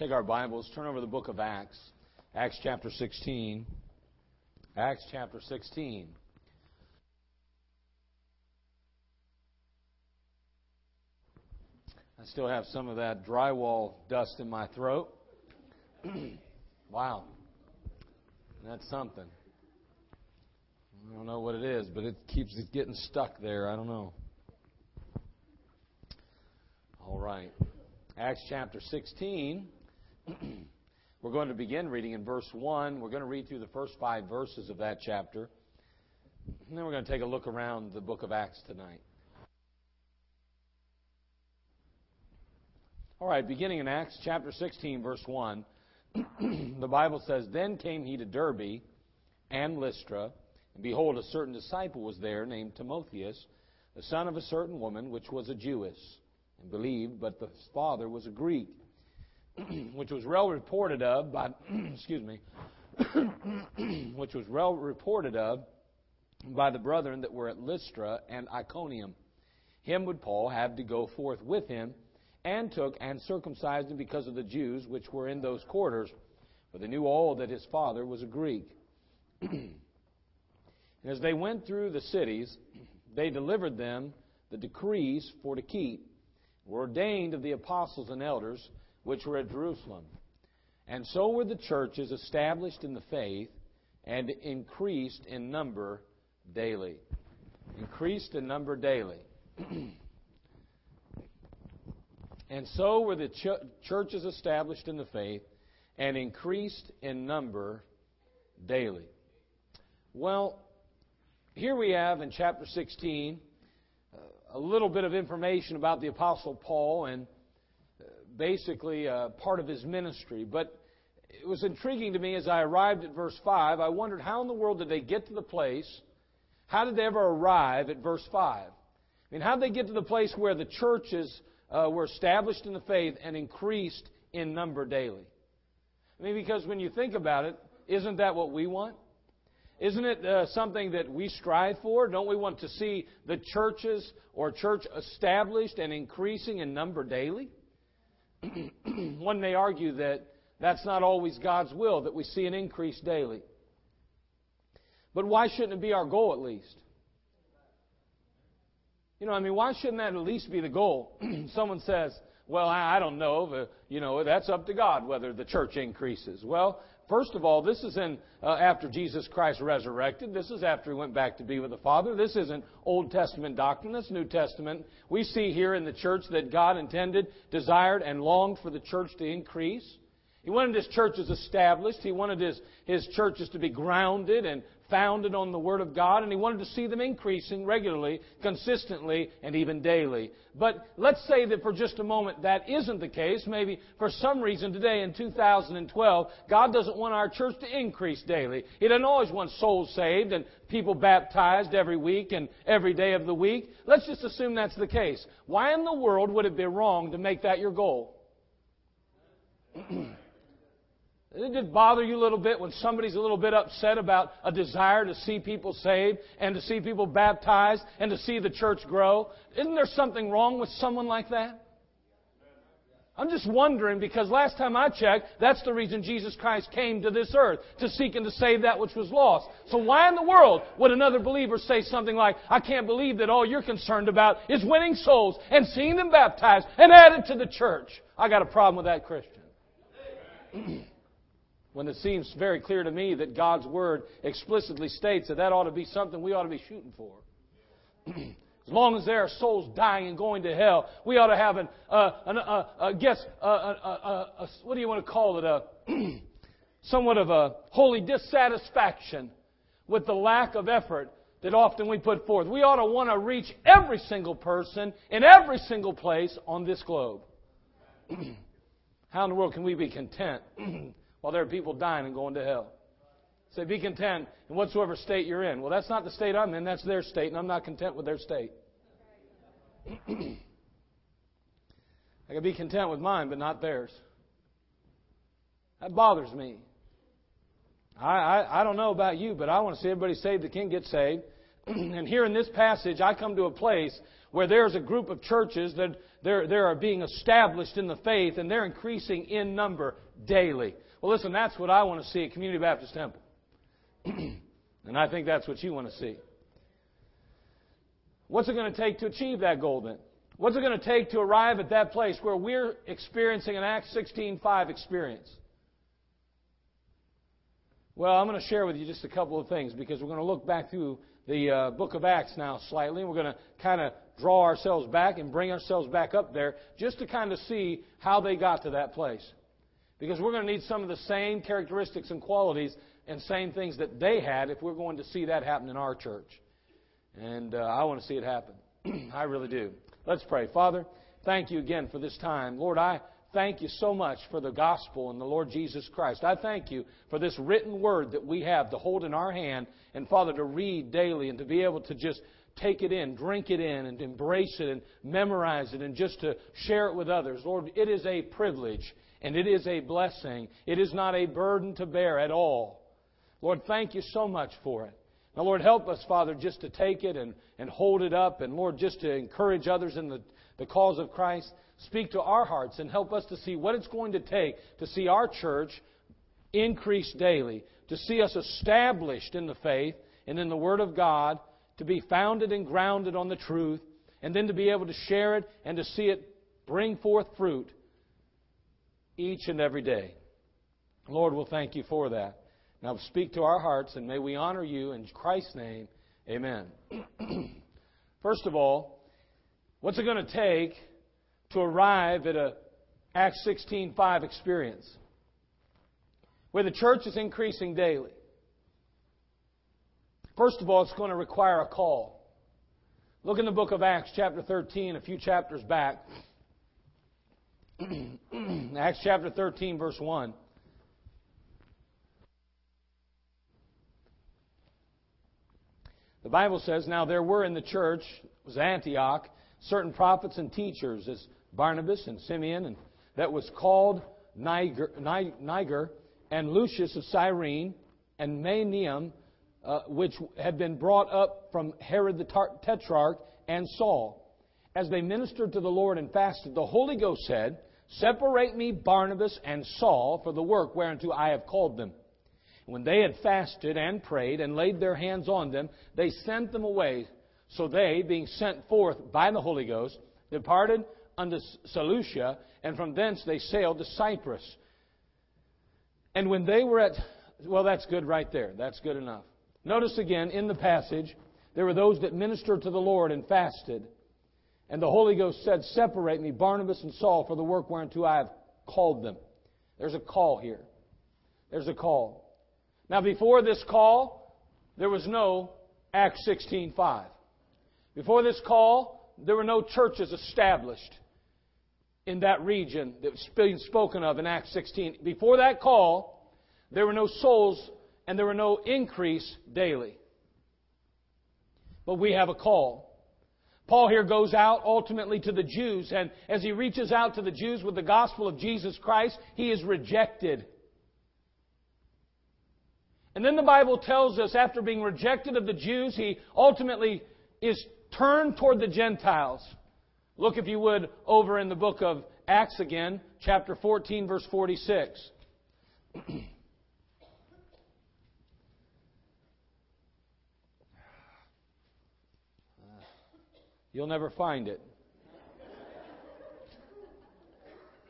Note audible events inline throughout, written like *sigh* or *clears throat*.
take our Bibles, turn over the book of Acts, Acts chapter 16. Acts chapter 16. I still have some of that drywall dust in my throat. *clears throat* wow. That's something. I don't know what it is, but it keeps getting stuck there. I don't know. All right. Acts chapter 16. We're going to begin reading in verse 1. We're going to read through the first five verses of that chapter. And then we're going to take a look around the book of Acts tonight. All right, beginning in Acts chapter 16, verse 1, *clears throat* the Bible says, Then came he to Derbe and Lystra, and behold, a certain disciple was there named Timotheus, the son of a certain woman, which was a Jewess, and believed, but the father was a Greek. *clears throat* which was well reported of by, *clears throat* excuse me, *clears throat* which was well reported of by the brethren that were at Lystra and Iconium. Him would Paul have to go forth with him, and took and circumcised him because of the Jews which were in those quarters, for they knew all that his father was a Greek. and as they went through the cities, they delivered them the decrees for to keep, were ordained of the apostles and elders which were at Jerusalem. And so were the churches established in the faith and increased in number daily. Increased in number daily. *clears throat* and so were the ch- churches established in the faith and increased in number daily. Well, here we have in chapter 16 uh, a little bit of information about the Apostle Paul and basically uh, part of his ministry. But it was intriguing to me as I arrived at verse 5. I wondered how in the world did they get to the place? How did they ever arrive at verse 5? I mean, how did they get to the place where the churches uh, were established in the faith and increased in number daily? I mean, because when you think about it, isn't that what we want? Isn't it uh, something that we strive for? Don't we want to see the churches or church established and increasing in number daily? *clears throat* One may argue that that's not always God's will, that we see an increase daily. But why shouldn't it be our goal at least? You know, I mean, why shouldn't that at least be the goal? *clears throat* Someone says, well, I don't know. But, You know, that's up to God whether the church increases. Well, First of all, this is in uh, after Jesus Christ resurrected. This is after he went back to be with the Father. This isn't Old Testament doctrine. This New Testament. We see here in the church that God intended, desired, and longed for the church to increase. He wanted his churches established. He wanted his, his churches to be grounded and founded on the Word of God, and he wanted to see them increasing regularly, consistently, and even daily. But let's say that for just a moment that isn't the case. Maybe for some reason today in 2012, God doesn't want our church to increase daily. He doesn't always want souls saved and people baptized every week and every day of the week. Let's just assume that's the case. Why in the world would it be wrong to make that your goal? *clears throat* Does it just bother you a little bit when somebody's a little bit upset about a desire to see people saved and to see people baptized and to see the church grow? Isn't there something wrong with someone like that? I'm just wondering because last time I checked, that's the reason Jesus Christ came to this earth, to seek and to save that which was lost. So why in the world would another believer say something like, I can't believe that all you're concerned about is winning souls and seeing them baptized and added to the church? I got a problem with that Christian. *clears throat* when it seems very clear to me that God's Word explicitly states that that ought to be something we ought to be shooting for. *clears throat* as long as there are souls dying and going to hell, we ought to have an, uh, an uh, uh, guess, uh, uh, uh, what do you want to call it, a, *clears throat* somewhat of a holy dissatisfaction with the lack of effort that often we put forth. We ought to want to reach every single person in every single place on this globe. *clears throat* How in the world can we be content while there are people dying and going to hell. Say, be content in whatsoever state you're in. Well, that's not the state I'm in, that's their state, and I'm not content with their state. *clears throat* I can be content with mine, but not theirs. That bothers me. I, I, I don't know about you, but I want to see everybody saved that can get saved. *clears throat* and here in this passage, I come to a place where there's a group of churches that they're, they are being established in the faith and they're increasing in number daily. Well, listen, that's what I want to see at Community Baptist Temple. *clears throat* and I think that's what you want to see. What's it going to take to achieve that goal then? What's it going to take to arrive at that place where we're experiencing an Acts 16:5 experience? Well, I'm going to share with you just a couple of things because we're going to look back through the uh, book of Acts now slightly. We're going to kind of draw ourselves back and bring ourselves back up there just to kind of see how they got to that place. Because we're going to need some of the same characteristics and qualities and same things that they had if we're going to see that happen in our church. And uh, I want to see it happen. *clears throat* I really do. Let's pray. Father, thank you again for this time. Lord, I thank you so much for the gospel and the Lord Jesus Christ. I thank you for this written word that we have to hold in our hand and, Father, to read daily and to be able to just take it in, drink it in, and embrace it and memorize it and just to share it with others. Lord, it is a privilege and it is a blessing. It is not a burden to bear at all. Lord, thank you so much for it. Now, Lord, help us, Father, just to take it and, and hold it up, and Lord, just to encourage others in the, the cause of Christ. Speak to our hearts and help us to see what it's going to take to see our church increase daily, to see us established in the faith and in the Word of God, to be founded and grounded on the truth, and then to be able to share it and to see it bring forth fruit each and every day. Lord, we'll thank you for that. Now speak to our hearts, and may we honor you in Christ's name. Amen. *clears throat* First of all, what's it going to take to arrive at a Acts 16:5 experience where the church is increasing daily? First of all, it's going to require a call. Look in the book of Acts, chapter 13, a few chapters back. *clears throat* Acts chapter 13, verse 1. The Bible says, Now there were in the church, was Antioch, certain prophets and teachers, as Barnabas and Simeon, and that was called Niger, Niger and Lucius of Cyrene, and Manaen, uh, which had been brought up from Herod the Tetrarch, and Saul. As they ministered to the Lord and fasted, the Holy Ghost said, Separate me Barnabas and Saul for the work whereunto I have called them. When they had fasted and prayed and laid their hands on them, they sent them away. So they, being sent forth by the Holy Ghost, departed unto Seleucia, and from thence they sailed to Cyprus. And when they were at, well, that's good right there. That's good enough. Notice again in the passage, there were those that ministered to the Lord and fasted. And the Holy Ghost said, Separate me, Barnabas and Saul, for the work whereunto I have called them. There's a call here. There's a call. Now, before this call, there was no Acts 16:5. Before this call, there were no churches established in that region that was being spoken of in Acts 16. Before that call, there were no souls and there were no increase daily. But we have a call. Paul here goes out ultimately to the Jews, and as he reaches out to the Jews with the gospel of Jesus Christ, he is rejected. And then the Bible tells us after being rejected of the Jews, he ultimately is turned toward the Gentiles. Look, if you would, over in the book of Acts again, chapter 14, verse 46. *clears throat* You'll never find it.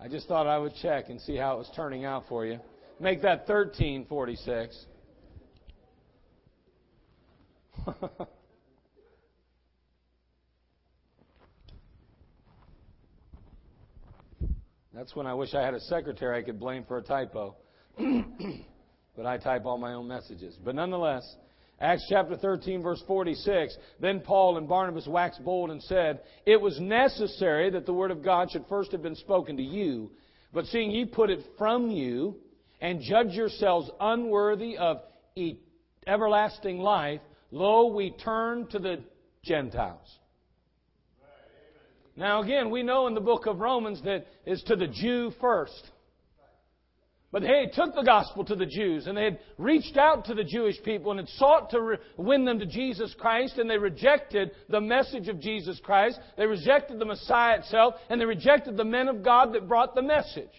I just thought I would check and see how it was turning out for you. Make that 1346. *laughs* That's when I wish I had a secretary I could blame for a typo. *clears throat* but I type all my own messages. But nonetheless, Acts chapter 13, verse 46. Then Paul and Barnabas waxed bold and said, It was necessary that the word of God should first have been spoken to you. But seeing ye put it from you, and judge yourselves unworthy of everlasting life, Lo, we turn to the Gentiles. Now, again, we know in the book of Romans that it's to the Jew first. But they took the gospel to the Jews and they had reached out to the Jewish people and had sought to re- win them to Jesus Christ and they rejected the message of Jesus Christ. They rejected the Messiah itself and they rejected the men of God that brought the message.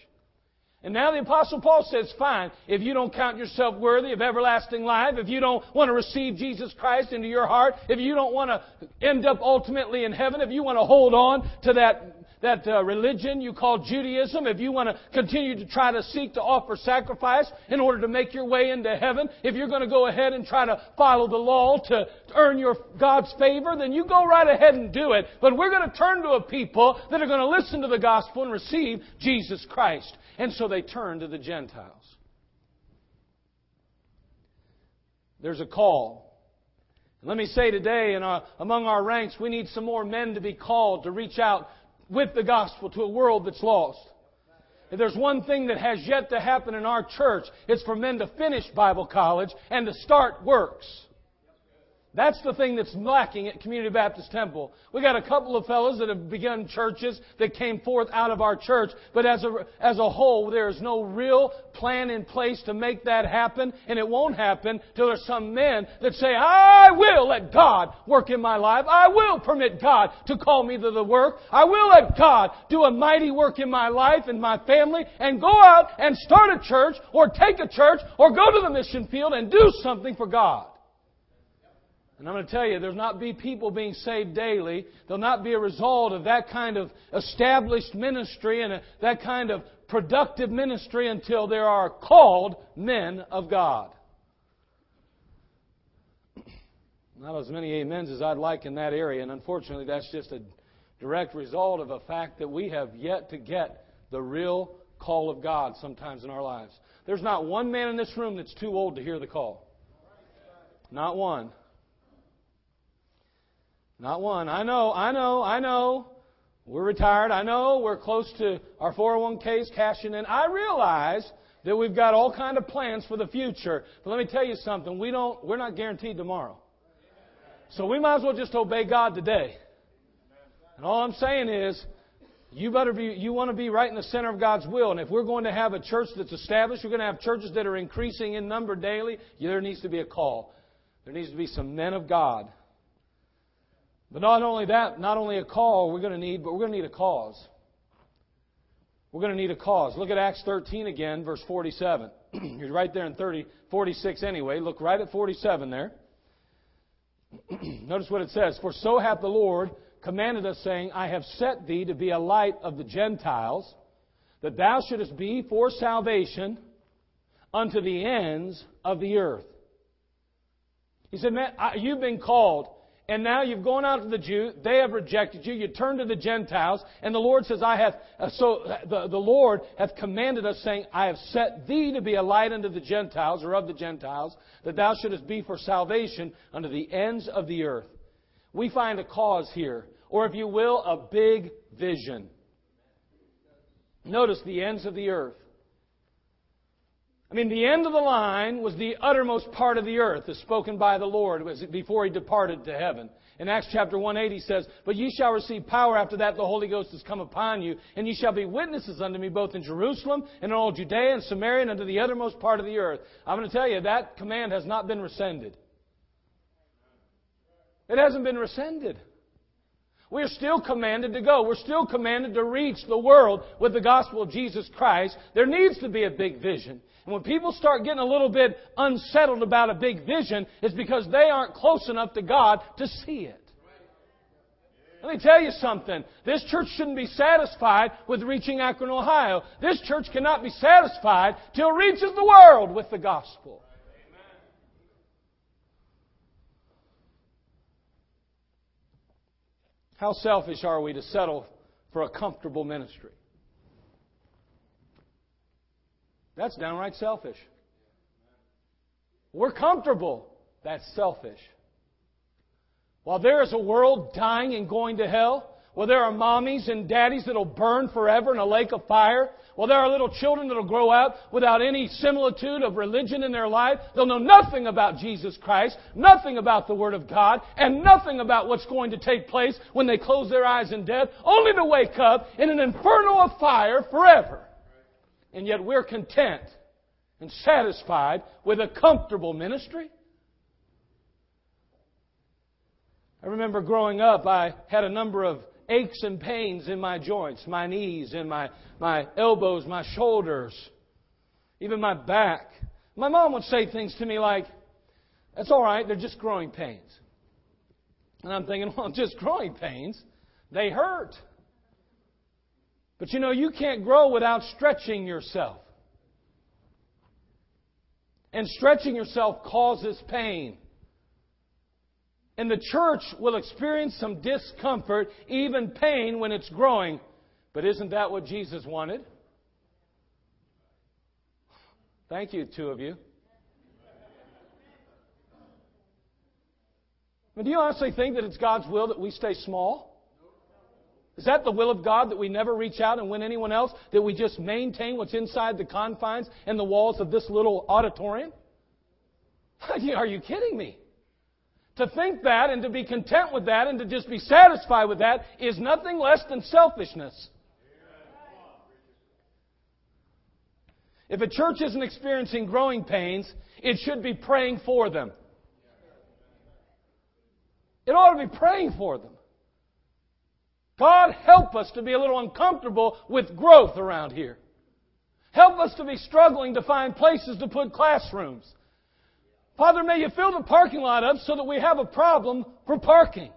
And now the Apostle Paul says, fine, if you don't count yourself worthy of everlasting life, if you don't want to receive Jesus Christ into your heart, if you don't want to end up ultimately in heaven, if you want to hold on to that that uh, religion you call Judaism, if you want to continue to try to seek to offer sacrifice in order to make your way into heaven, if you're going to go ahead and try to follow the law to earn your God's favor, then you go right ahead and do it. But we're going to turn to a people that are going to listen to the gospel and receive Jesus Christ. And so they turn to the Gentiles. There's a call. Let me say today, our, among our ranks, we need some more men to be called to reach out with the gospel to a world that's lost. If there's one thing that has yet to happen in our church, it's for men to finish Bible college and to start works. That's the thing that's lacking at Community Baptist Temple. We got a couple of fellows that have begun churches that came forth out of our church, but as a, as a whole, there is no real plan in place to make that happen, and it won't happen till there's some men that say, I will let God work in my life. I will permit God to call me to the work. I will let God do a mighty work in my life and my family, and go out and start a church, or take a church, or go to the mission field and do something for God. And I'm going to tell you, there'll not be people being saved daily. There'll not be a result of that kind of established ministry and a, that kind of productive ministry until there are called men of God. *clears throat* Not as many amens as I'd like in that area, and unfortunately, that's just a direct result of a fact that we have yet to get the real call of God sometimes in our lives. There's not one man in this room that's too old to hear the call. Not one. Not one. I know, I know, I know. We're retired. I know we're close to our 401ks cashing in. I realize that we've got all kind of plans for the future. But let me tell you something. We don't, we're not guaranteed tomorrow. So we might as well just obey God today. And all I'm saying is, you better be, you want to be right in the center of God's will. And if we're going to have a church that's established, we're going to have churches that are increasing in number daily, there needs to be a call. There needs to be some men of God but not only that, not only a call we're going to need, but we're going to need a cause. We're going to need a cause. Look at Acts 13 again, verse 47. *clears throat* You're right there in 30, 46 anyway. Look right at 47 there. *clears throat* Notice what it says. For so hath the Lord commanded us, saying, I have set thee to be a light of the Gentiles, that thou shouldest be for salvation unto the ends of the earth. He said, Man, you've been called and now you've gone out to the Jew, they have rejected you, you turn to the Gentiles, and the Lord says, I have, uh, so uh, the, the Lord hath commanded us, saying, I have set thee to be a light unto the Gentiles, or of the Gentiles, that thou shouldest be for salvation unto the ends of the earth. We find a cause here, or if you will, a big vision. Notice the ends of the earth. I mean, the end of the line was the uttermost part of the earth, as spoken by the Lord before he departed to heaven. In Acts chapter 180 says, But ye shall receive power after that the Holy Ghost has come upon you, and ye shall be witnesses unto me both in Jerusalem and in all Judea and Samaria and unto the uttermost part of the earth. I'm going to tell you, that command has not been rescinded. It hasn't been rescinded. We are still commanded to go. We're still commanded to reach the world with the gospel of Jesus Christ. There needs to be a big vision. And when people start getting a little bit unsettled about a big vision, it's because they aren't close enough to God to see it. Let me tell you something. This church shouldn't be satisfied with reaching Akron, Ohio. This church cannot be satisfied till it reaches the world with the gospel. How selfish are we to settle for a comfortable ministry? That's downright selfish. We're comfortable. That's selfish. While there is a world dying and going to hell, while there are mommies and daddies that'll burn forever in a lake of fire, while there are little children that'll grow up without any similitude of religion in their life, they'll know nothing about Jesus Christ, nothing about the Word of God, and nothing about what's going to take place when they close their eyes in death, only to wake up in an inferno of fire forever. And yet we're content and satisfied with a comfortable ministry. I remember growing up, I had a number of aches and pains in my joints, my knees, and my, my elbows, my shoulders, even my back. My mom would say things to me like, That's all right, they're just growing pains. And I'm thinking, *laughs* Well, just growing pains. They hurt. But you know, you can't grow without stretching yourself. And stretching yourself causes pain. And the church will experience some discomfort, even pain, when it's growing. But isn't that what Jesus wanted? Thank you, two of you. Do you honestly think that it's God's will that we stay small? Is that the will of God that we never reach out and win anyone else? That we just maintain what's inside the confines and the walls of this little auditorium? *laughs* Are you kidding me? To think that and to be content with that and to just be satisfied with that is nothing less than selfishness. If a church isn't experiencing growing pains, it should be praying for them. It ought to be praying for them. God, help us to be a little uncomfortable with growth around here. Help us to be struggling to find places to put classrooms. Father, may you fill the parking lot up so that we have a problem for parking.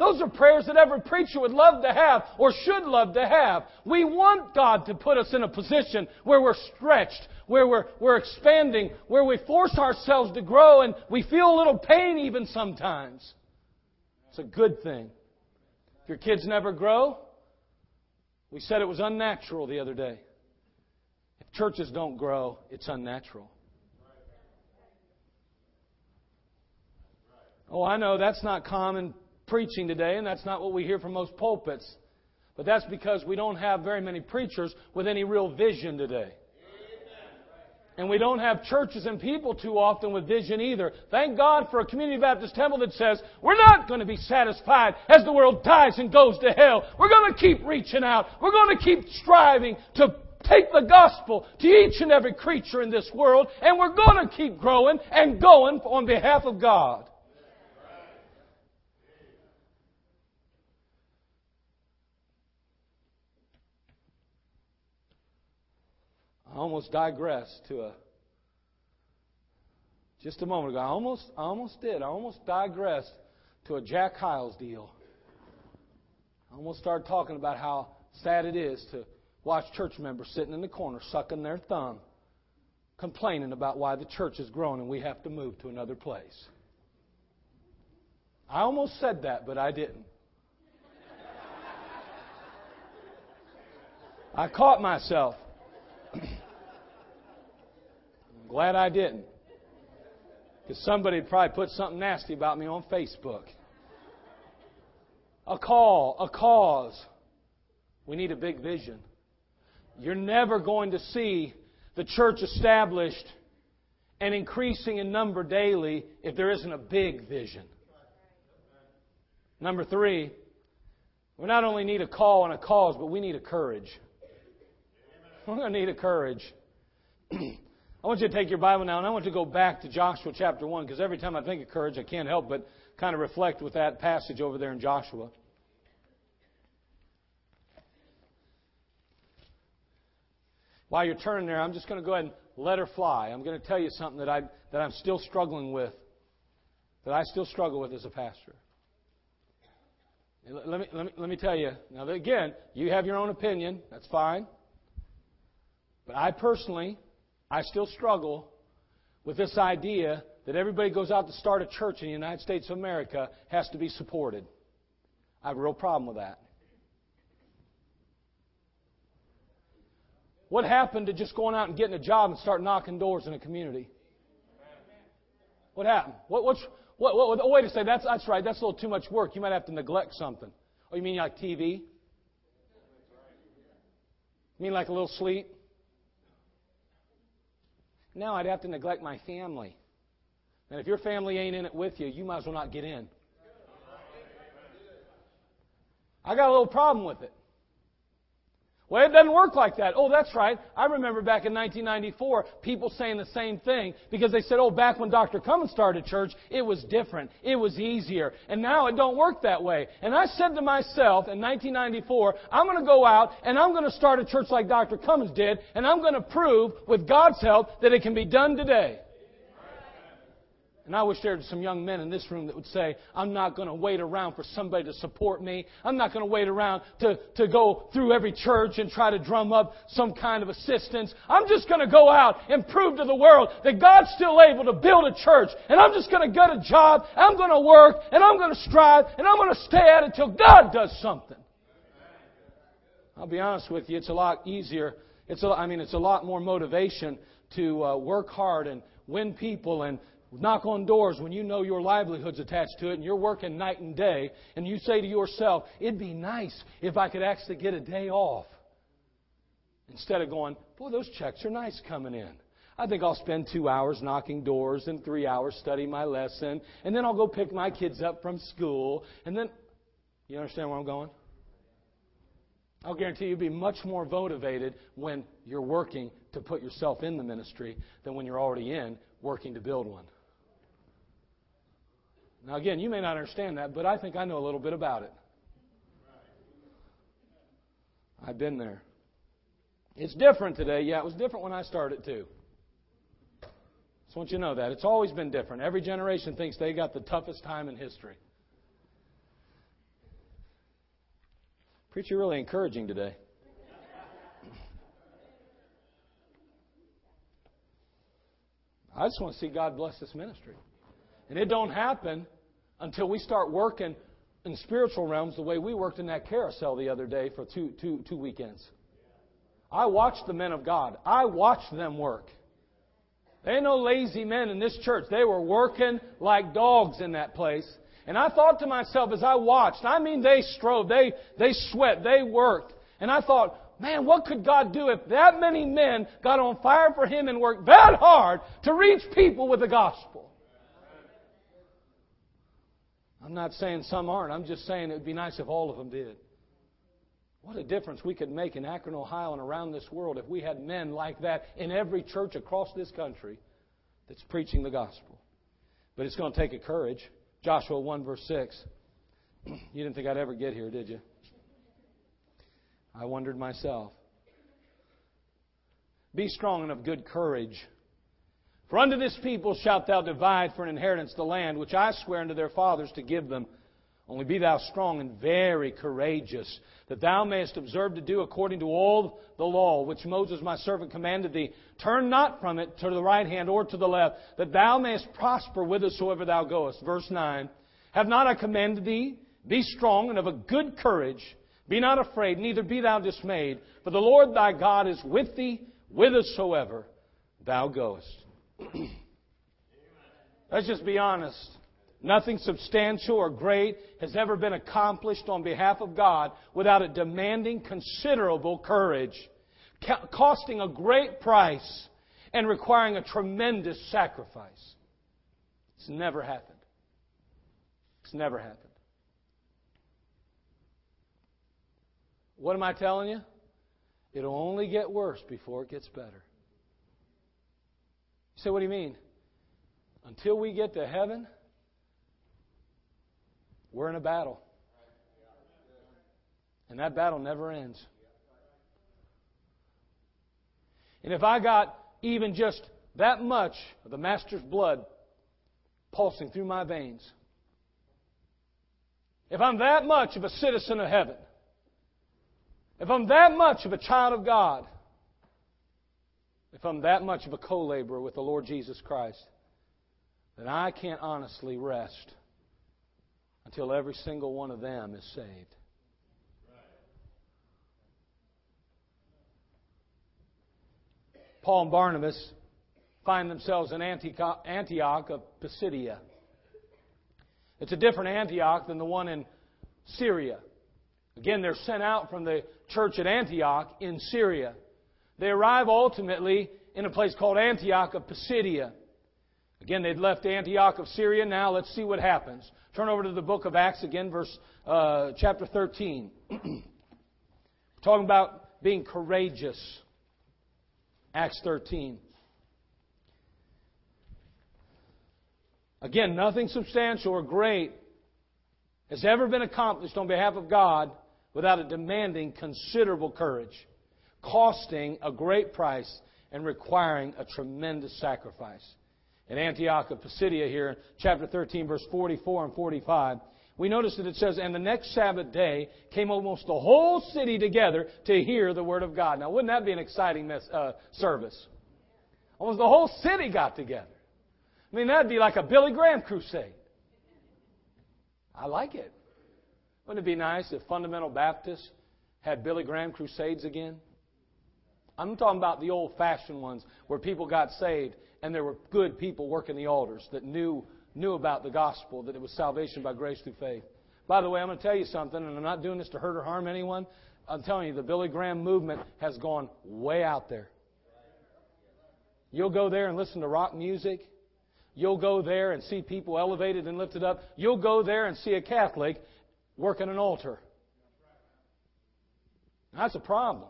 Those are prayers that every preacher would love to have or should love to have. We want God to put us in a position where we're stretched, where we're, we're expanding, where we force ourselves to grow and we feel a little pain even sometimes. It's a good thing. If your kids never grow, we said it was unnatural the other day. If churches don't grow, it's unnatural. Oh, I know that's not common preaching today, and that's not what we hear from most pulpits. But that's because we don't have very many preachers with any real vision today. And we don't have churches and people too often with vision either. Thank God for a Community Baptist Temple that says, we're not going to be satisfied as the world dies and goes to hell. We're going to keep reaching out. We're going to keep striving to take the gospel to each and every creature in this world. And we're going to keep growing and going on behalf of God. I almost digressed to a just a moment ago. I almost I almost did. I almost digressed to a Jack Hyles deal. I almost started talking about how sad it is to watch church members sitting in the corner sucking their thumb, complaining about why the church is growing and we have to move to another place. I almost said that, but I didn't. I caught myself. Glad I didn't. Because somebody probably put something nasty about me on Facebook. A call, a cause. We need a big vision. You're never going to see the church established and increasing in number daily if there isn't a big vision. Number three, we not only need a call and a cause, but we need a courage. *laughs* We're going to need a courage. *clears throat* I want you to take your Bible now and I want you to go back to Joshua chapter 1 because every time I think of courage, I can't help but kind of reflect with that passage over there in Joshua. While you're turning there, I'm just going to go ahead and let her fly. I'm going to tell you something that, I, that I'm still struggling with, that I still struggle with as a pastor. Let me, let, me, let me tell you. Now, again, you have your own opinion. That's fine. But I personally I still struggle with this idea that everybody goes out to start a church in the United States of America has to be supported. I have a real problem with that. What happened to just going out and getting a job and start knocking doors in a community? What happened? What, what's, what, what, oh, wait a second. That's, that's right. That's a little too much work. You might have to neglect something. Oh, you mean like TV? You mean like a little sleep? Now I'd have to neglect my family. And if your family ain't in it with you, you might as well not get in. I got a little problem with it. Well, it doesn't work like that. Oh, that's right. I remember back in 1994, people saying the same thing because they said, oh, back when Dr. Cummins started church, it was different. It was easier. And now it don't work that way. And I said to myself in 1994, I'm going to go out and I'm going to start a church like Dr. Cummins did, and I'm going to prove, with God's help, that it can be done today. And I wish there were some young men in this room that would say, I'm not going to wait around for somebody to support me. I'm not going to wait around to, to go through every church and try to drum up some kind of assistance. I'm just going to go out and prove to the world that God's still able to build a church. And I'm just going to get a job. I'm going to work and I'm going to strive and I'm going to stay at it until God does something. I'll be honest with you, it's a lot easier. It's a, I mean, it's a lot more motivation to uh, work hard and win people and knock on doors when you know your livelihood's attached to it and you're working night and day, and you say to yourself, it'd be nice if I could actually get a day off. Instead of going, boy, those checks are nice coming in. I think I'll spend two hours knocking doors and three hours studying my lesson, and then I'll go pick my kids up from school, and then, you understand where I'm going? I'll guarantee you'll be much more motivated when you're working to put yourself in the ministry than when you're already in working to build one. Now, again, you may not understand that, but I think I know a little bit about it. I've been there. It's different today. Yeah, it was different when I started too. Just want you to know that. It's always been different. Every generation thinks they got the toughest time in history. Preacher, really encouraging today. I just want to see God bless this ministry. And it don't happen until we start working in spiritual realms the way we worked in that carousel the other day for two, two, two weekends. I watched the men of God. I watched them work. They ain't no lazy men in this church. They were working like dogs in that place. And I thought to myself as I watched, I mean, they strove, they, they sweat, they worked. And I thought, man, what could God do if that many men got on fire for Him and worked that hard to reach people with the gospel? I'm not saying some aren't. I'm just saying it would be nice if all of them did. What a difference we could make in Akron, Ohio, and around this world if we had men like that in every church across this country that's preaching the gospel. But it's going to take a courage. Joshua 1, verse 6. *clears throat* You didn't think I'd ever get here, did you? I wondered myself. Be strong and of good courage. For unto this people shalt thou divide for an inheritance the land which I swear unto their fathers to give them. Only be thou strong and very courageous, that thou mayest observe to do according to all the law which Moses my servant commanded thee. Turn not from it to the right hand or to the left, that thou mayest prosper whithersoever thou goest. Verse 9. Have not I commanded thee? Be strong and of a good courage. Be not afraid, neither be thou dismayed, for the Lord thy God is with thee whithersoever thou goest. *clears throat* Let's just be honest. Nothing substantial or great has ever been accomplished on behalf of God without it demanding considerable courage, costing a great price, and requiring a tremendous sacrifice. It's never happened. It's never happened. What am I telling you? It'll only get worse before it gets better. Say, what do you mean? Until we get to heaven, we're in a battle. And that battle never ends. And if I got even just that much of the Master's blood pulsing through my veins, if I'm that much of a citizen of heaven, if I'm that much of a child of God, if I'm that much of a co laborer with the Lord Jesus Christ, then I can't honestly rest until every single one of them is saved. Paul and Barnabas find themselves in Antioch of Pisidia. It's a different Antioch than the one in Syria. Again, they're sent out from the church at Antioch in Syria. They arrive ultimately in a place called Antioch of Pisidia. Again, they'd left Antioch of Syria. Now let's see what happens. Turn over to the book of Acts again, verse uh, chapter 13. *clears throat* talking about being courageous. Acts 13. Again, nothing substantial or great has ever been accomplished on behalf of God without it demanding considerable courage, costing a great price, and requiring a tremendous sacrifice. In Antioch of Pisidia here, chapter 13, verse 44 and 45, we notice that it says, And the next Sabbath day came almost the whole city together to hear the Word of God. Now, wouldn't that be an exciting mess, uh, service? Almost the whole city got together. I mean, that'd be like a Billy Graham crusade. I like it. Wouldn't it be nice if fundamental Baptists had Billy Graham crusades again? I'm talking about the old fashioned ones where people got saved and there were good people working the altars that knew knew about the gospel, that it was salvation by grace through faith. By the way, I'm going to tell you something, and I'm not doing this to hurt or harm anyone. I'm telling you, the Billy Graham movement has gone way out there. You'll go there and listen to rock music. You'll go there and see people elevated and lifted up. You'll go there and see a Catholic working an altar. That's a problem.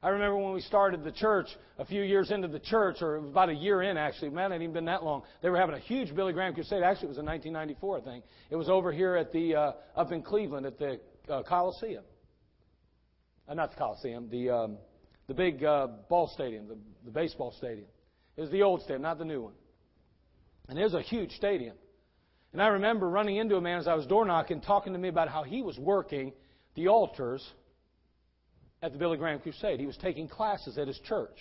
I remember when we started the church, a few years into the church, or about a year in actually, man, it hadn't even been that long. They were having a huge Billy Graham crusade. Actually, it was in 1994, I think. It was over here at the uh, up in Cleveland at the uh, Coliseum. Uh, not the Coliseum, the um, the big uh, ball stadium, the, the baseball stadium. It was the old stadium, not the new one. And it was a huge stadium. And I remember running into a man as I was door knocking, talking to me about how he was working the altars at the Billy Graham Crusade. He was taking classes at his church.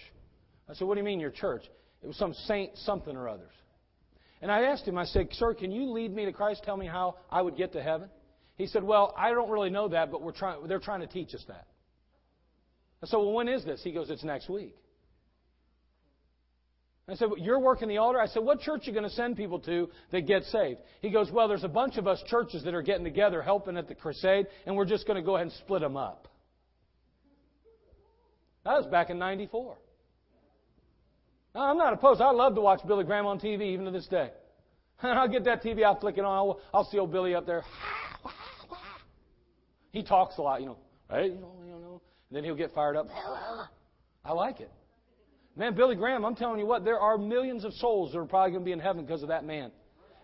I said, What do you mean your church? It was some saint something or others. And I asked him, I said, Sir, can you lead me to Christ? Tell me how I would get to heaven? He said, Well, I don't really know that, but we're trying, they're trying to teach us that. I said, Well, when is this? He goes, It's next week. I said, well, You're working the altar? I said, What church are you going to send people to that get saved? He goes, Well, there's a bunch of us churches that are getting together helping at the crusade, and we're just going to go ahead and split them up. That was back in 94. I'm not opposed. I love to watch Billy Graham on TV even to this day. *laughs* I'll get that TV, I'll flick it on, I'll, I'll see old Billy up there. *laughs* He talks a lot, you know. Hey, you know, you know. And then he'll get fired up. *laughs* I like it. Man, Billy Graham, I'm telling you what, there are millions of souls that are probably going to be in heaven because of that man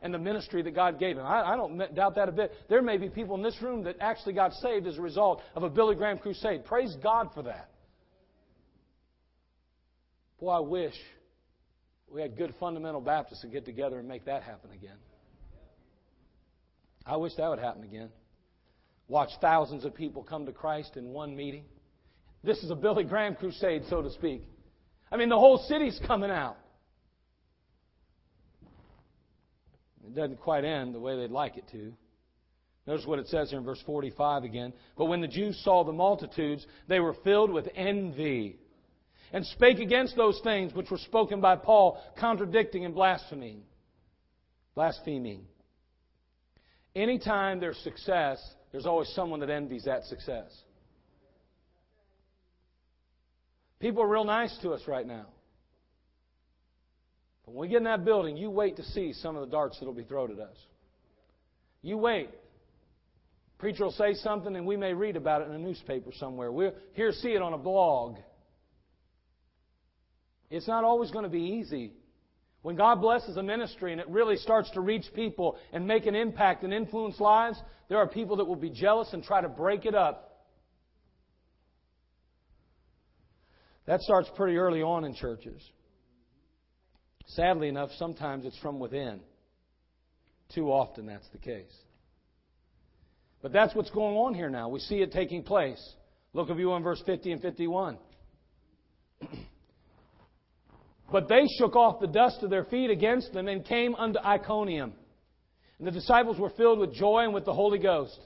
and the ministry that God gave him. I, I don't doubt that a bit. There may be people in this room that actually got saved as a result of a Billy Graham crusade. Praise God for that. Boy, I wish we had good fundamental Baptists to get together and make that happen again. I wish that would happen again. Watch thousands of people come to Christ in one meeting. This is a Billy Graham crusade, so to speak. I mean, the whole city's coming out. It doesn't quite end the way they'd like it to. Notice what it says here in verse 45 again. But when the Jews saw the multitudes, they were filled with envy and spake against those things which were spoken by Paul, contradicting and blaspheming. Blaspheming. Anytime there's success, there's always someone that envies that success. People are real nice to us right now. But when we get in that building, you wait to see some of the darts that will be thrown at us. You wait. Preacher will say something, and we may read about it in a newspaper somewhere. We'll hear see it on a blog. It's not always going to be easy. When God blesses a ministry and it really starts to reach people and make an impact and influence lives, there are people that will be jealous and try to break it up. That starts pretty early on in churches. Sadly enough, sometimes it's from within. Too often that's the case. But that's what's going on here now. We see it taking place. Look of you on verse 50 and 51. But they shook off the dust of their feet against them and came unto Iconium. And the disciples were filled with joy and with the Holy Ghost.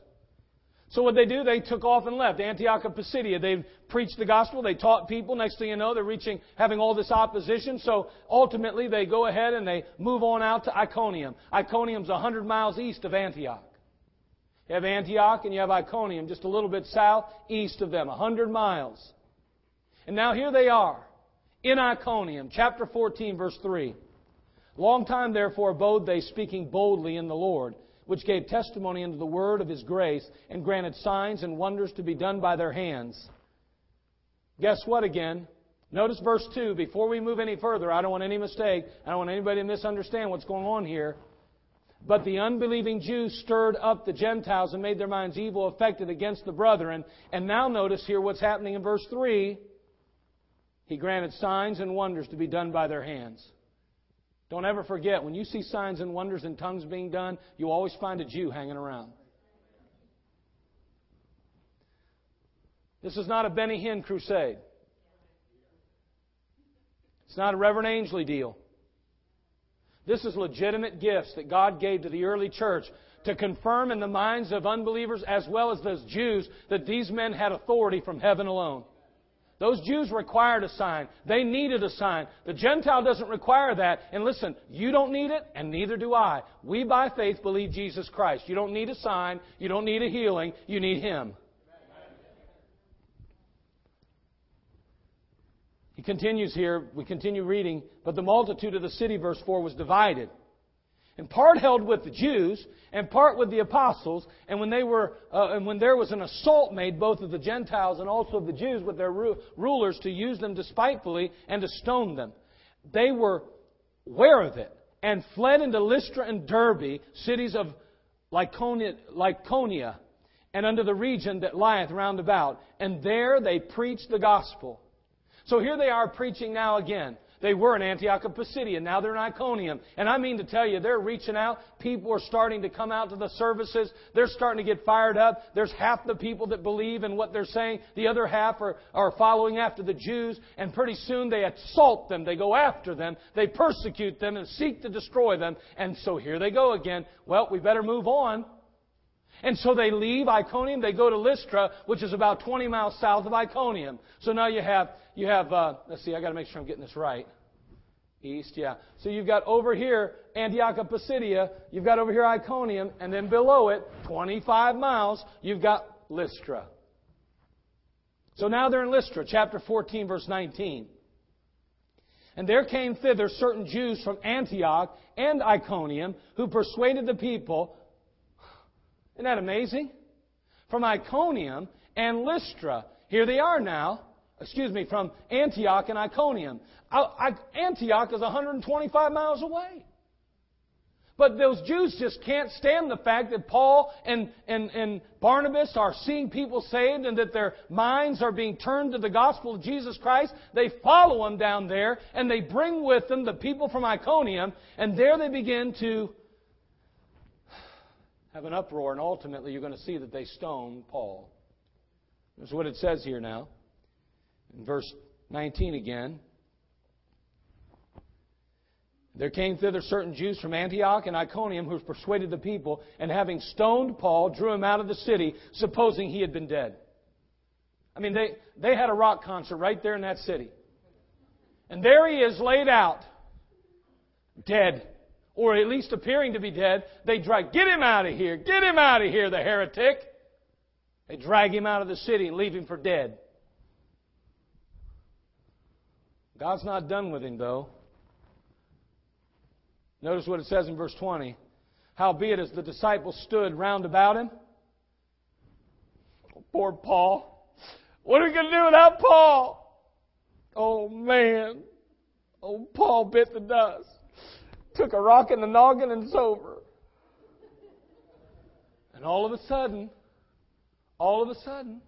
So what they do, they took off and left. Antioch of Pisidia, they preached the gospel, they taught people. Next thing you know, they're reaching, having all this opposition. So ultimately, they go ahead and they move on out to Iconium. Iconium's a hundred miles east of Antioch. You have Antioch and you have Iconium just a little bit south, east of them, a hundred miles. And now here they are in Iconium, chapter 14, verse 3. Long time therefore abode they speaking boldly in the Lord, which gave testimony unto the word of his grace, and granted signs and wonders to be done by their hands. Guess what again? Notice verse 2. Before we move any further, I don't want any mistake. I don't want anybody to misunderstand what's going on here. But the unbelieving Jews stirred up the Gentiles and made their minds evil affected against the brethren. And now notice here what's happening in verse 3. He granted signs and wonders to be done by their hands. Don't ever forget, when you see signs and wonders and tongues being done, you always find a Jew hanging around. This is not a Benny Hinn crusade. It's not a Reverend Angley deal. This is legitimate gifts that God gave to the early church to confirm in the minds of unbelievers as well as those Jews that these men had authority from heaven alone. Those Jews required a sign. They needed a sign. The Gentile doesn't require that. And listen, you don't need it, and neither do I. We, by faith, believe Jesus Christ. You don't need a sign. You don't need a healing. You need Him. He continues here, we continue reading, but the multitude of the city, verse 4, was divided. And part held with the Jews, and part with the apostles. And when they were, uh, and when there was an assault made, both of the Gentiles and also of the Jews, with their ru- rulers to use them despitefully and to stone them, they were aware of it and fled into Lystra and Derbe, cities of Lycaonia, Lycaonia and under the region that lieth round about. And there they preached the gospel. So here they are preaching now again. They were in Antioch of Pisidia. Now they're in Iconium. And I mean to tell you, they're reaching out. People are starting to come out to the services. They're starting to get fired up. There's half the people that believe in what they're saying. The other half are, are following after the Jews. And pretty soon they assault them. They go after them. They persecute them and seek to destroy them. And so here they go again. Well, we better move on. And so they leave Iconium, they go to Lystra, which is about 20 miles south of Iconium. So now you have you have, uh, let's see, I got to make sure I'm getting this right. East, yeah. So you've got over here Antioch of Pisidia, you've got over here Iconium, and then below it, 25 miles, you've got Lystra. So now they're in Lystra, chapter 14, verse 19. And there came thither certain Jews from Antioch and Iconium who persuaded the people. Isn't that amazing? From Iconium and Lystra. Here they are now excuse me, from Antioch and Iconium. Uh, Antioch is 125 miles away. But those Jews just can't stand the fact that Paul and, and, and Barnabas are seeing people saved and that their minds are being turned to the gospel of Jesus Christ. They follow them down there and they bring with them the people from Iconium and there they begin to have an uproar and ultimately you're going to see that they stone Paul. That's what it says here now. In verse 19 again. There came thither certain Jews from Antioch and Iconium who persuaded the people, and having stoned Paul, drew him out of the city, supposing he had been dead. I mean, they, they had a rock concert right there in that city. And there he is laid out, dead, or at least appearing to be dead. They drag, get him out of here, get him out of here, the heretic. They drag him out of the city and leave him for dead. God's not done with him, though. Notice what it says in verse 20. Howbeit, as the disciples stood round about him, oh, poor Paul. What are we going to do without Paul? Oh, man. Oh, Paul bit the dust. Took a rock in the noggin and it's over. And all of a sudden, all of a sudden,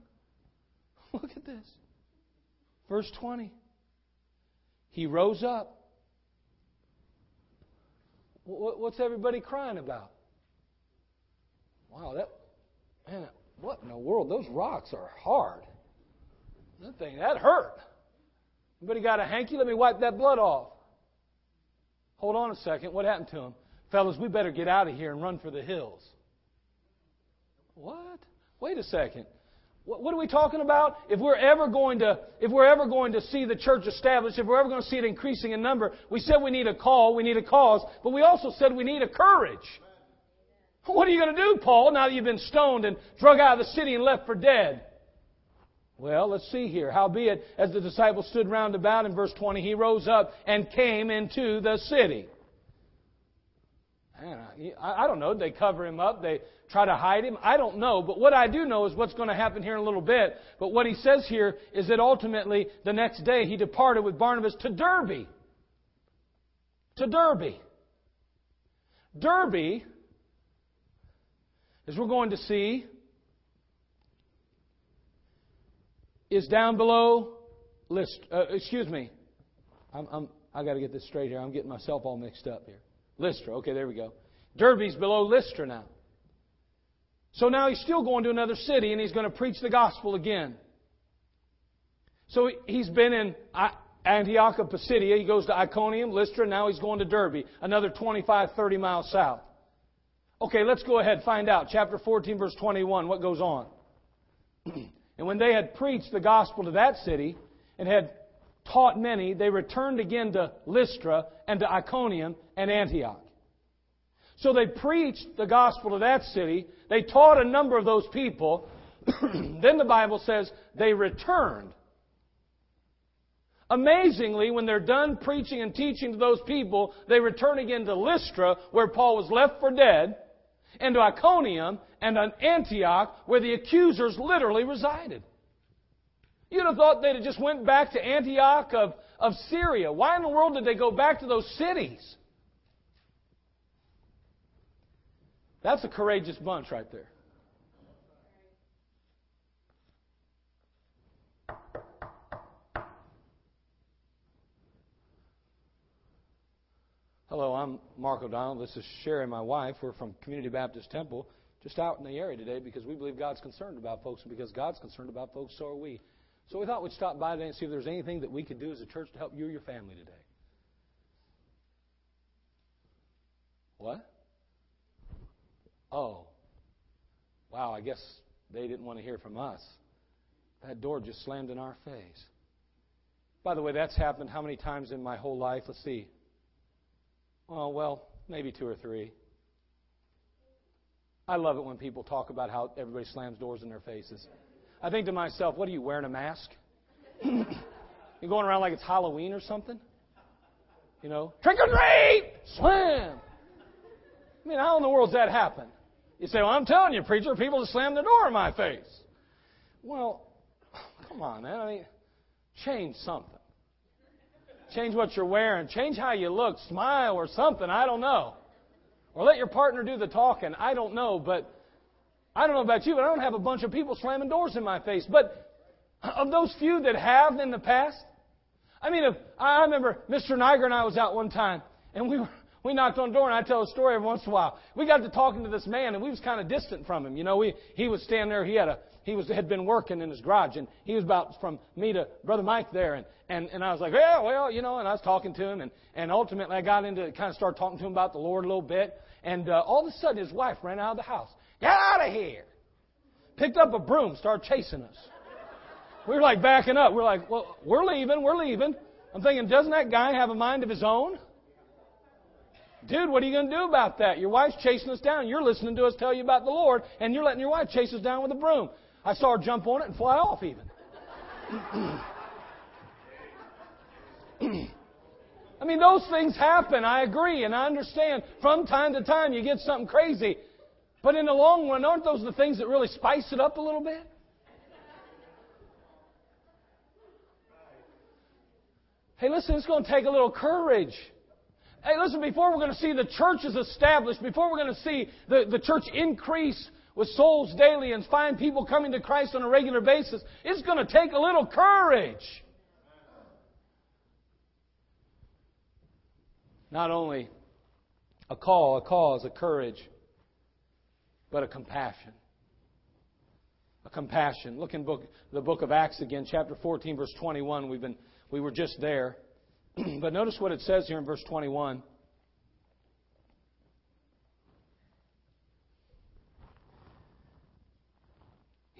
*laughs* look at this. Verse 20. He rose up. What's everybody crying about? Wow, that man, what in the world? Those rocks are hard. That thing that hurt. Anybody got a hanky? Let me wipe that blood off. Hold on a second. What happened to him? Fellas, we better get out of here and run for the hills. What? Wait a second. What are we talking about? If we're ever going to, if we're ever going to see the church established, if we're ever going to see it increasing in number, we said we need a call, we need a cause, but we also said we need a courage. What are you going to do, Paul, now that you've been stoned and drug out of the city and left for dead? Well, let's see here. Howbeit, as the disciples stood round about in verse 20, he rose up and came into the city. I don't know. They cover him up. They try to hide him. I don't know. But what I do know is what's going to happen here in a little bit. But what he says here is that ultimately the next day he departed with Barnabas to Derbe. To Derbe. Derbe, as we're going to see, is down below List. Uh, excuse me. I'm, I'm, I got to get this straight here. I'm getting myself all mixed up here. Lystra. Okay, there we go. Derbe's below Lystra now. So now he's still going to another city and he's going to preach the gospel again. So he's been in Antioch of Pisidia. He goes to Iconium, Lystra. Now he's going to Derbe, another 25, 30 miles south. Okay, let's go ahead find out. Chapter 14, verse 21. What goes on? *clears throat* and when they had preached the gospel to that city and had taught many, they returned again to Lystra and to Iconium and Antioch. So they preached the gospel to that city. They taught a number of those people. *clears throat* then the Bible says they returned. Amazingly, when they're done preaching and teaching to those people, they return again to Lystra, where Paul was left for dead, and to Iconium and Antioch, where the accusers literally resided. You'd have thought they'd have just went back to Antioch of, of Syria. Why in the world did they go back to those cities? That's a courageous bunch right there. Hello, I'm Mark O'Donnell. This is Sherry, my wife. We're from Community Baptist Temple, just out in the area today because we believe God's concerned about folks, and because God's concerned about folks, so are we. So we thought we'd stop by today and see if there's anything that we could do as a church to help you or your family today. What? Oh. Wow, I guess they didn't want to hear from us. That door just slammed in our face. By the way, that's happened how many times in my whole life? Let's see. Oh, well, maybe two or three. I love it when people talk about how everybody slams doors in their faces. I think to myself, what are you wearing a mask? *laughs* You're going around like it's Halloween or something? You know, trick or treat, slam. I mean, how in the world does that happen? You say, well, I'm telling you, preacher, people just slam the door in my face. Well, *sighs* come on, man. I mean, change something. Change what you're wearing. Change how you look. Smile or something. I don't know. Or let your partner do the talking. I don't know. But I don't know about you, but I don't have a bunch of people slamming doors in my face. But of those few that have in the past, I mean, if, I remember Mr. Niger and I was out one time, and we were, we knocked on the door, and I tell a story every once in a while. We got to talking to this man, and we was kind of distant from him. You know, we he was standing there. He had a he was had been working in his garage, and he was about from me to brother Mike there, and and and I was like, yeah, well, you know, and I was talking to him, and and ultimately I got into kind of started talking to him about the Lord a little bit, and uh, all of a sudden his wife ran out of the house. Get out of here! Picked up a broom, started chasing us. We were like backing up. We're like, well, we're leaving, we're leaving. I'm thinking, doesn't that guy have a mind of his own? Dude, what are you going to do about that? Your wife's chasing us down. You're listening to us tell you about the Lord, and you're letting your wife chase us down with a broom. I saw her jump on it and fly off even. I mean, those things happen. I agree and I understand. From time to time, you get something crazy. But in the long run, aren't those the things that really spice it up a little bit? Hey, listen, it's going to take a little courage. Hey, listen, before we're going to see the churches established, before we're going to see the, the church increase with souls daily and find people coming to Christ on a regular basis, it's going to take a little courage. Not only a call, a cause, a courage but a compassion. A compassion. Look in book, the book of Acts again, chapter 14, verse 21. We've been, we were just there. *clears throat* but notice what it says here in verse 21.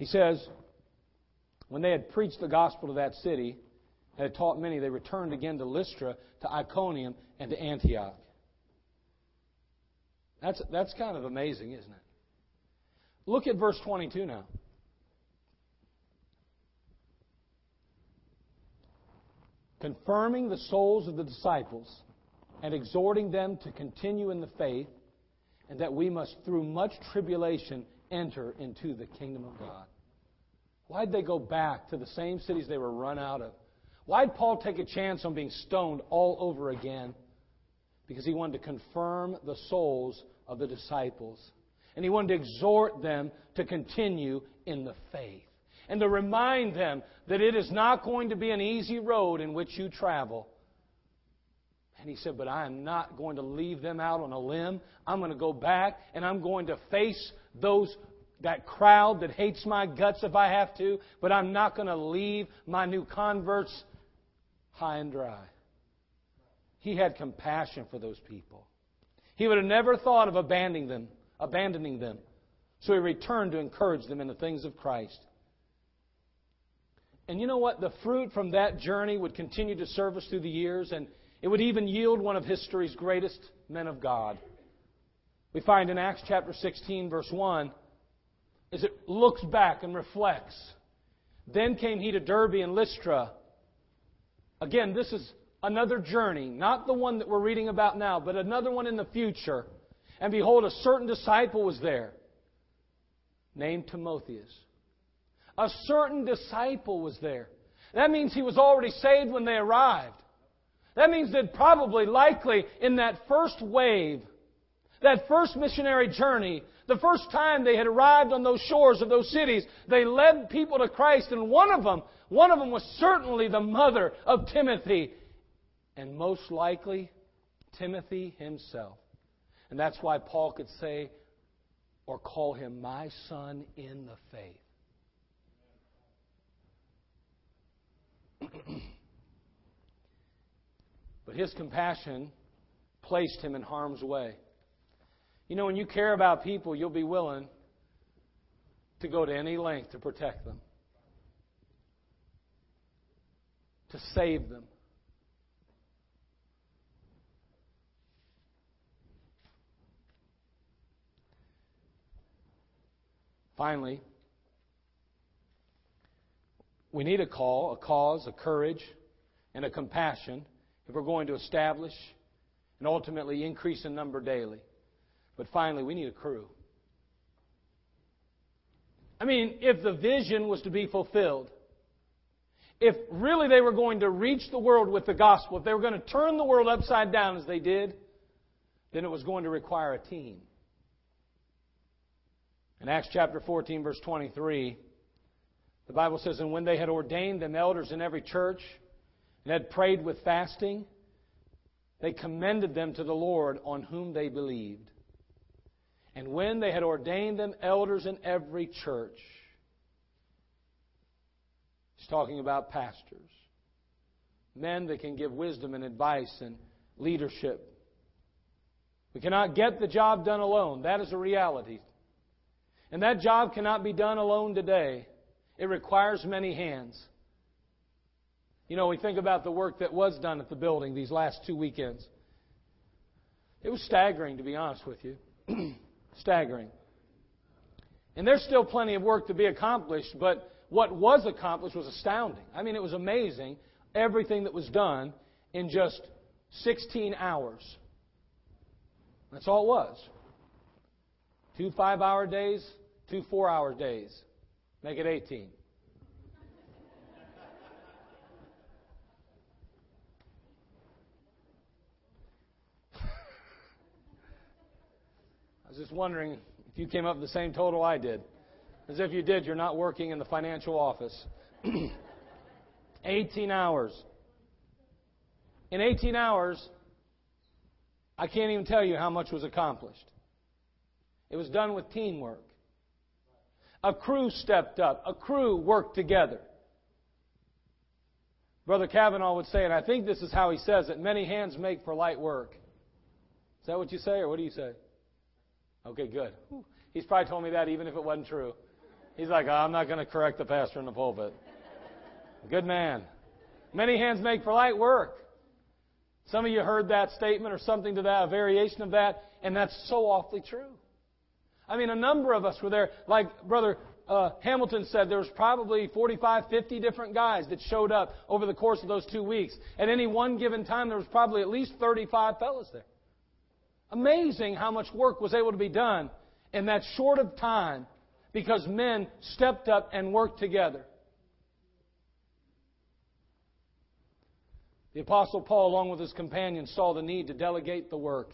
He says, When they had preached the gospel to that city, and had taught many, they returned again to Lystra, to Iconium, and to Antioch. That's, that's kind of amazing, isn't it? Look at verse 22 now. Confirming the souls of the disciples and exhorting them to continue in the faith and that we must, through much tribulation, enter into the kingdom of God. Why'd they go back to the same cities they were run out of? Why'd Paul take a chance on being stoned all over again? Because he wanted to confirm the souls of the disciples. And he wanted to exhort them to continue in the faith. And to remind them that it is not going to be an easy road in which you travel. And he said, But I am not going to leave them out on a limb. I'm going to go back and I'm going to face those that crowd that hates my guts if I have to, but I'm not going to leave my new converts high and dry. He had compassion for those people. He would have never thought of abandoning them, abandoning them. So he returned to encourage them in the things of Christ. And you know what? The fruit from that journey would continue to serve us through the years, and it would even yield one of history's greatest men of God. We find in Acts chapter 16, verse 1, as it looks back and reflects. Then came he to Derbe and Lystra. Again, this is another journey, not the one that we're reading about now, but another one in the future. And behold, a certain disciple was there, named Timotheus. A certain disciple was there. That means he was already saved when they arrived. That means that probably, likely, in that first wave, that first missionary journey, the first time they had arrived on those shores of those cities, they led people to Christ, and one of them, one of them was certainly the mother of Timothy, and most likely Timothy himself. And that's why Paul could say or call him my son in the faith. *clears throat* but his compassion placed him in harm's way. You know, when you care about people, you'll be willing to go to any length to protect them, to save them. Finally, we need a call, a cause, a courage, and a compassion if we're going to establish and ultimately increase in number daily. But finally, we need a crew. I mean, if the vision was to be fulfilled, if really they were going to reach the world with the gospel, if they were going to turn the world upside down as they did, then it was going to require a team. In Acts chapter 14, verse 23, the Bible says, And when they had ordained them elders in every church and had prayed with fasting, they commended them to the Lord on whom they believed. And when they had ordained them elders in every church, he's talking about pastors, men that can give wisdom and advice and leadership. We cannot get the job done alone. That is a reality. And that job cannot be done alone today. It requires many hands. You know, we think about the work that was done at the building these last two weekends. It was staggering, to be honest with you. *clears throat* staggering. And there's still plenty of work to be accomplished, but what was accomplished was astounding. I mean, it was amazing everything that was done in just 16 hours. That's all it was. Two five hour days, two four hour days. Make it 18. Was just wondering if you came up with the same total I did. As if you did, you're not working in the financial office. *clears throat* 18 hours. In 18 hours, I can't even tell you how much was accomplished. It was done with teamwork. A crew stepped up. A crew worked together. Brother Kavanaugh would say, and I think this is how he says it many hands make for light work. Is that what you say, or what do you say? Okay, good. He's probably told me that even if it wasn't true. He's like, oh, I'm not going to correct the pastor in the pulpit. Good man. Many hands make for light work. Some of you heard that statement or something to that, a variation of that, and that's so awfully true. I mean, a number of us were there. Like Brother uh, Hamilton said, there was probably 45, 50 different guys that showed up over the course of those two weeks. At any one given time, there was probably at least 35 fellows there. Amazing how much work was able to be done in that short of time because men stepped up and worked together. The Apostle Paul, along with his companions, saw the need to delegate the work.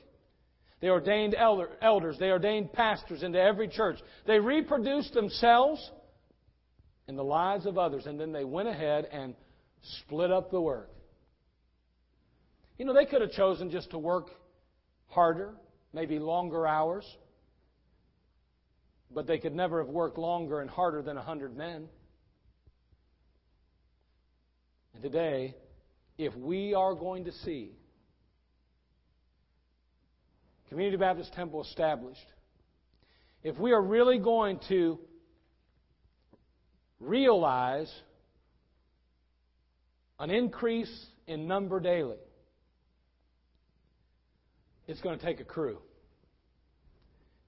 They ordained elder, elders, they ordained pastors into every church. They reproduced themselves in the lives of others, and then they went ahead and split up the work. You know, they could have chosen just to work harder, maybe longer hours, but they could never have worked longer and harder than a hundred men. And today, if we are going to see Community Baptist Temple established, if we are really going to realize an increase in number daily, it's going to take a crew.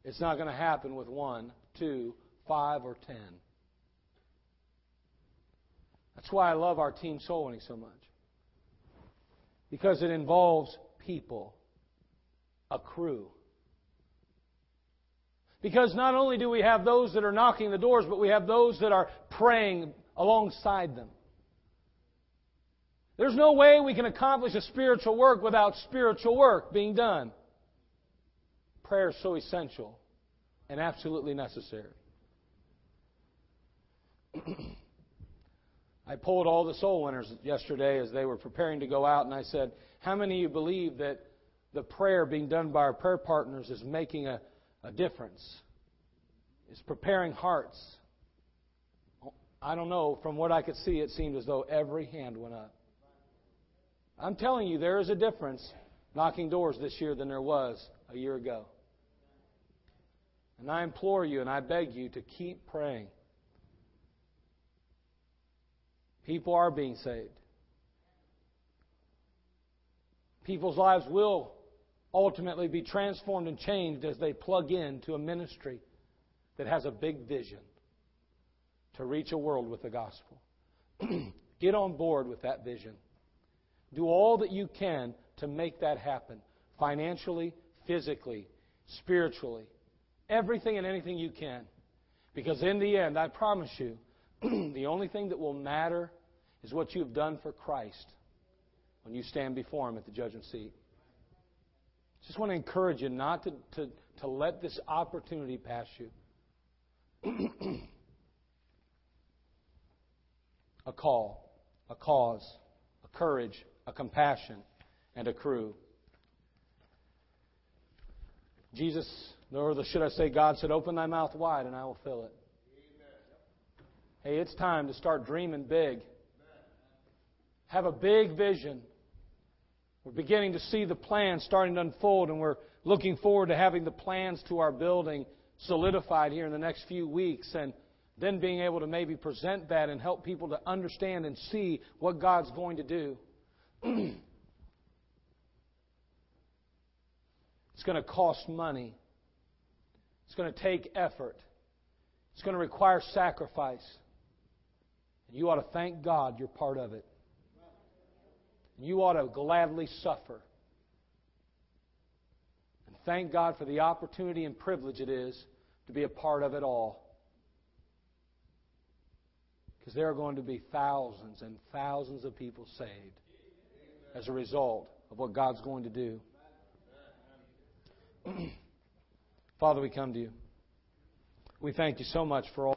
It's not going to happen with one, two, five, or ten. That's why I love our team soul winning so much. Because it involves people, a crew. Because not only do we have those that are knocking the doors, but we have those that are praying alongside them. There's no way we can accomplish a spiritual work without spiritual work being done. Prayer is so essential and absolutely necessary. *clears throat* I polled all the soul winners yesterday as they were preparing to go out, and I said, How many of you believe that the prayer being done by our prayer partners is making a, a difference? Is preparing hearts? I don't know. From what I could see, it seemed as though every hand went up. I'm telling you, there is a difference knocking doors this year than there was a year ago. And I implore you and I beg you to keep praying. People are being saved. People's lives will ultimately be transformed and changed as they plug in to a ministry that has a big vision to reach a world with the gospel. *clears throat* Get on board with that vision. Do all that you can to make that happen financially, physically, spiritually. Everything and anything you can. Because in the end, I promise you, *clears throat* the only thing that will matter is what you've done for Christ when you stand before Him at the judgment seat. Just want to encourage you not to, to, to let this opportunity pass you. *clears throat* a call, a cause, a courage, a compassion, and a crew. Jesus, or should I say, God said, Open thy mouth wide and I will fill it. Hey, it's time to start dreaming big. Have a big vision. We're beginning to see the plan starting to unfold, and we're looking forward to having the plans to our building solidified here in the next few weeks and then being able to maybe present that and help people to understand and see what God's going to do. *clears throat* it's going to cost money. It's going to take effort. It's going to require sacrifice. And you ought to thank God you're part of it. And You ought to gladly suffer. And thank God for the opportunity and privilege it is to be a part of it all. Because there are going to be thousands and thousands of people saved as a result of what God's going to do. *clears throat* Father, we come to you. We thank you so much for all.